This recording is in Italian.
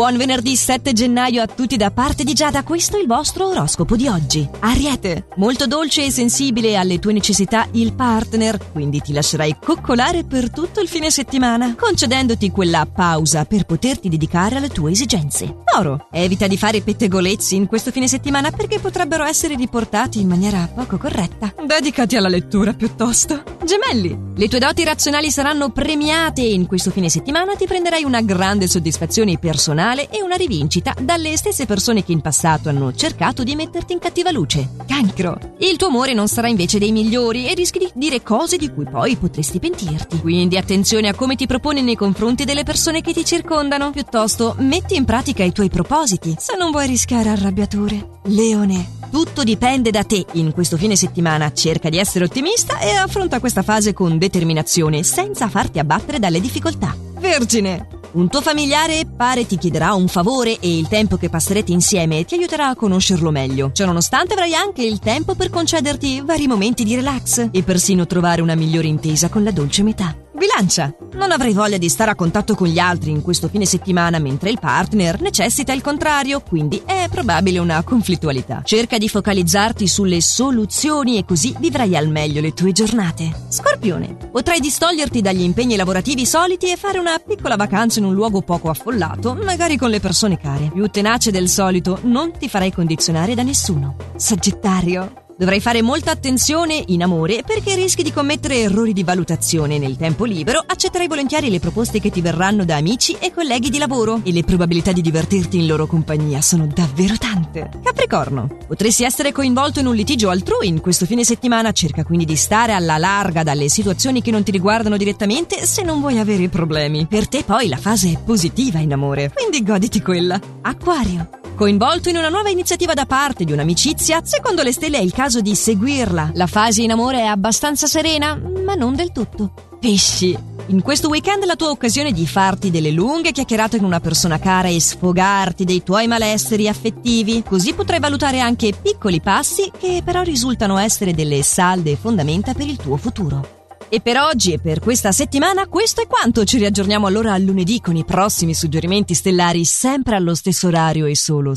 Buon venerdì 7 gennaio a tutti da parte di Giada, questo è il vostro oroscopo di oggi. Ariete, molto dolce e sensibile alle tue necessità il partner, quindi ti lascerai coccolare per tutto il fine settimana, concedendoti quella pausa per poterti dedicare alle tue esigenze. Oro, evita di fare pettegolezzi in questo fine settimana perché potrebbero essere riportati in maniera poco corretta. Dedicati alla lettura piuttosto. Gemelli, le tue doti razionali saranno premiate e in questo fine settimana ti prenderai una grande soddisfazione personale e una rivincita dalle stesse persone che in passato hanno cercato di metterti in cattiva luce. Cancro. Il tuo amore non sarà invece dei migliori e rischi di dire cose di cui poi potresti pentirti. Quindi attenzione a come ti proponi nei confronti delle persone che ti circondano. Piuttosto, metti in pratica i tuoi propositi, se non vuoi rischiare arrabbiature. Leone. Tutto dipende da te in questo fine settimana. Cerca di essere ottimista e affronta questa fase con determinazione, senza farti abbattere dalle difficoltà. Vergine. Un tuo familiare pare ti chiederà un favore e il tempo che passerete insieme ti aiuterà a conoscerlo meglio. Ciononostante avrai anche il tempo per concederti vari momenti di relax e persino trovare una migliore intesa con la dolce metà. Bilancia. Non avrai voglia di stare a contatto con gli altri in questo fine settimana mentre il partner necessita il contrario, quindi è probabile una conflittualità. Cerca di focalizzarti sulle soluzioni e così vivrai al meglio le tue giornate. Scorpione. Potrai distoglierti dagli impegni lavorativi soliti e fare una piccola vacanza in un luogo poco affollato, magari con le persone care. Più tenace del solito, non ti farai condizionare da nessuno. Sagittario. Dovrai fare molta attenzione in amore perché rischi di commettere errori di valutazione. Nel tempo libero accetterai volentieri le proposte che ti verranno da amici e colleghi di lavoro e le probabilità di divertirti in loro compagnia sono davvero tante. Capricorno, potresti essere coinvolto in un litigio altrui in questo fine settimana, cerca quindi di stare alla larga dalle situazioni che non ti riguardano direttamente se non vuoi avere problemi. Per te poi la fase è positiva in amore, quindi goditi quella. Acquario. Coinvolto in una nuova iniziativa da parte di un'amicizia, secondo le stelle è il caso di seguirla. La fase in amore è abbastanza serena, ma non del tutto. Pesci. In questo weekend la tua occasione di farti delle lunghe chiacchierate con una persona cara e sfogarti dei tuoi malesseri affettivi. Così potrai valutare anche piccoli passi che però risultano essere delle salde fondamenta per il tuo futuro. E per oggi e per questa settimana questo è quanto. Ci riaggiorniamo allora a lunedì con i prossimi suggerimenti stellari sempre allo stesso orario e solo